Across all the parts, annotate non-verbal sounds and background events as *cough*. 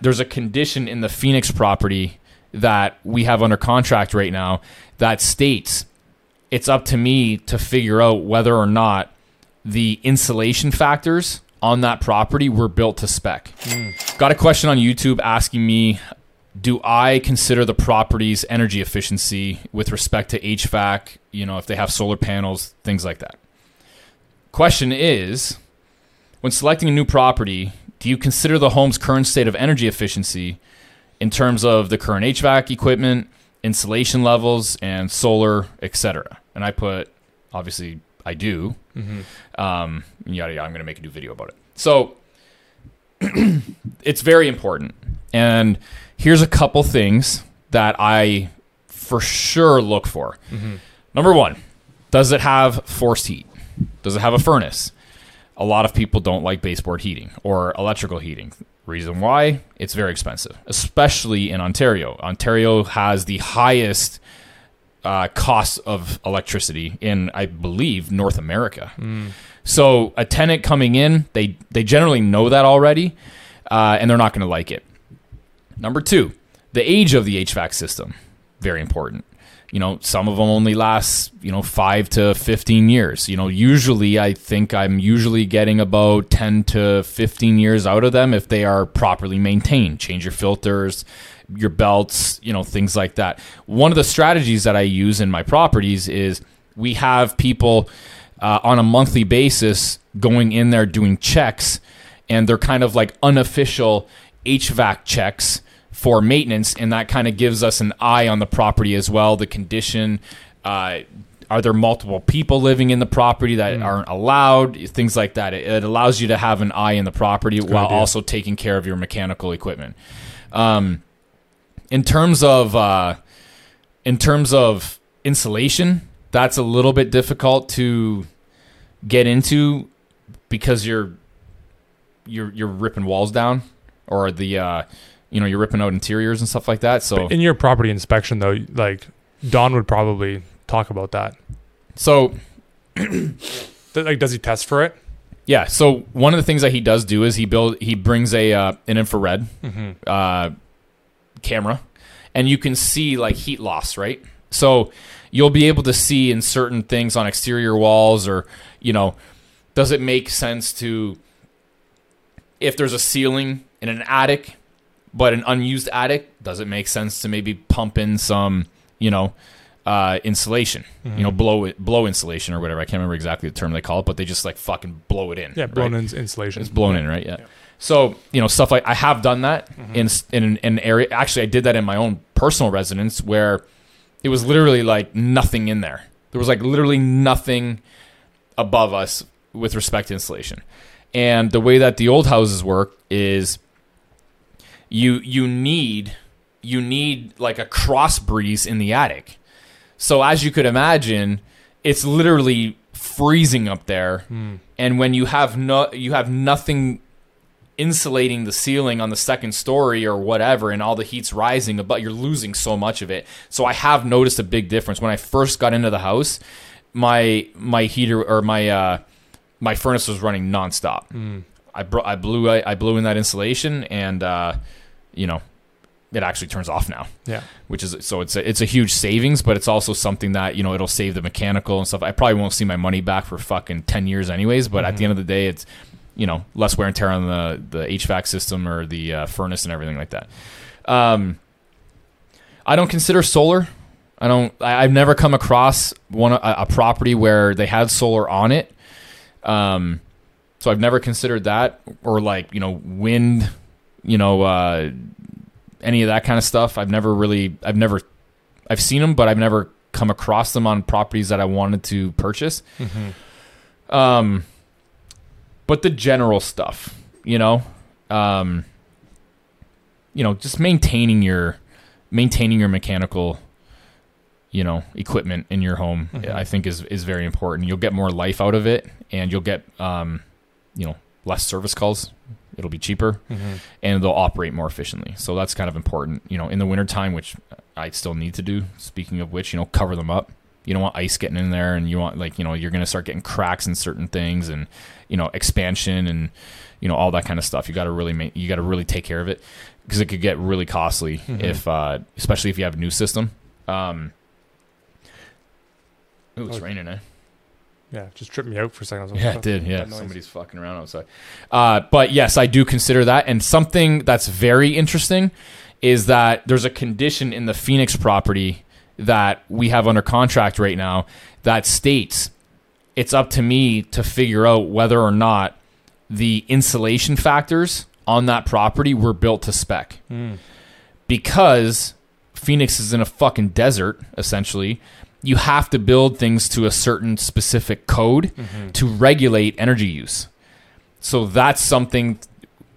there's a condition in the Phoenix property that we have under contract right now that states it's up to me to figure out whether or not the insulation factors on that property were built to spec. Hmm. Got a question on YouTube asking me do I consider the property's energy efficiency with respect to HVAC, you know, if they have solar panels, things like that. Question is when selecting a new property, do you consider the home's current state of energy efficiency in terms of the current HVAC equipment, insulation levels, and solar, etc.? And I put, obviously, I do. Um, yada yada. I'm going to make a new video about it. So *clears throat* it's very important. And here's a couple things that I for sure look for. Number one, does it have forced heat? Does it have a furnace? A lot of people don't like baseboard heating or electrical heating. Reason why? It's very expensive, especially in Ontario. Ontario has the highest uh, cost of electricity in, I believe, North America. So a tenant coming in, they they generally know that already, uh, and they're not going to like it. Number two, the age of the HVAC system, very important. You know, some of them only last, you know, five to 15 years. You know, usually I think I'm usually getting about 10 to 15 years out of them if they are properly maintained. Change your filters, your belts, you know, things like that. One of the strategies that I use in my properties is we have people uh, on a monthly basis going in there doing checks, and they're kind of like unofficial HVAC checks for maintenance, and that kind of gives us an eye on the property as well, the condition. Uh, are there multiple people living in the property that aren't allowed? Things like that. It, it allows you to have an eye in the property while idea. also taking care of your mechanical equipment. Um, in terms of uh, in terms of insulation, that's a little bit difficult to get into because you're you're you're ripping walls down or the uh, you know you're ripping out interiors and stuff like that. So In your property inspection, though, like Don would probably talk about that. so *clears throat* Like, does he test for it? yeah. So one of the things that he does do is he build he brings a uh, an infrared uh, camera, and you can see like heat loss, right? So you'll be able to see in certain things on exterior walls, or you know, does it make sense to if there's a ceiling in an attic, but an unused attic, does it make sense to maybe pump in some, you know, uh, insulation, you know, blow it, blow insulation or whatever. I can't remember exactly the term they call it, but they just like fucking blow it in. Yeah, blown right? in insulation. It's blown in, right? Yeah. So you know stuff like I have done that in in in an area. Actually, I did that in my own personal residence where it was literally like nothing in there. There was like literally nothing above us with respect to insulation. And the way that the old houses work is you you need you need like a cross breeze in the attic. So as you could imagine, it's literally freezing up there. And when you have no you have nothing insulating the ceiling on the second story or whatever and all the heat's rising but you're losing so much of it. So i have noticed a big difference. When i first got into the house my my heater or my uh my furnace was running nonstop i bro- i blew I, I blew in that insulation and uh you know it actually turns off now yeah. which is so it's a, it's a huge savings, but it's also something that you know it'll save the mechanical and stuff. I probably won't see my money back for fucking ten years anyways, but at the end of the day, it's you know less wear and tear on the the HVAC system or the uh, furnace and everything like that. Um, I don't consider solar. I don't. I, I've never come across one a, a property where they had solar on it. Um, so I've never considered that or like you know wind, you know. Uh, any of that kind of stuff. I've never really, I've never, I've seen them, but I've never come across them on properties that I wanted to purchase. Um, but the general stuff, you know, um, you know, just maintaining your, maintaining your mechanical, you know, equipment in your home, I think is is very important. You'll get more life out of it, and you'll get, um, you know, less service calls. It'll be cheaper and they'll operate more efficiently. So that's kind of important, you know, in the wintertime, which I still need to do. Speaking of which, you know, cover them up. You don't want ice getting in there and you want like, you know, you're going to start getting cracks in certain things and, you know, expansion and, you know, all that kind of stuff. You got to really make, you got to really take care of it. because it could get really costly Mhm. if, uh, especially if you have a new system. Um, ooh, it's Oh. raining, eh? Yeah, just tripped me out for a second. I was like, Yeah, what it did. Yeah, somebody's fucking around outside. Uh, but yes, I do consider that. And something that's very interesting is that there's a condition in the Phoenix property that we have under contract right now that states it's up to me to figure out whether or not the insulation factors on that property were built to spec Mm. because Phoenix is in a fucking desert, essentially, you have to build things to a certain specific code Mhm. to regulate energy use. So that's something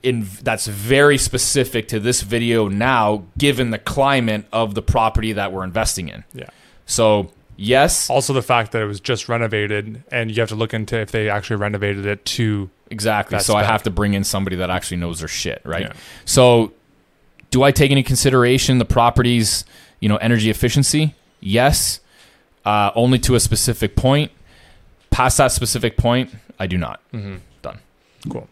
in that's very specific to this video now, given the climate of the property that we're investing in. Yeah. So yes, Also, the fact that it was just renovated, and you have to look into if they actually renovated it to. exactly. So I have to bring in somebody that actually knows their shit, right? Yeah. So, do I take into consideration the property's, you know, energy efficiency? Yes, uh, only to a specific point. Past that specific point, I do not. Mm-hmm. Done. Cool.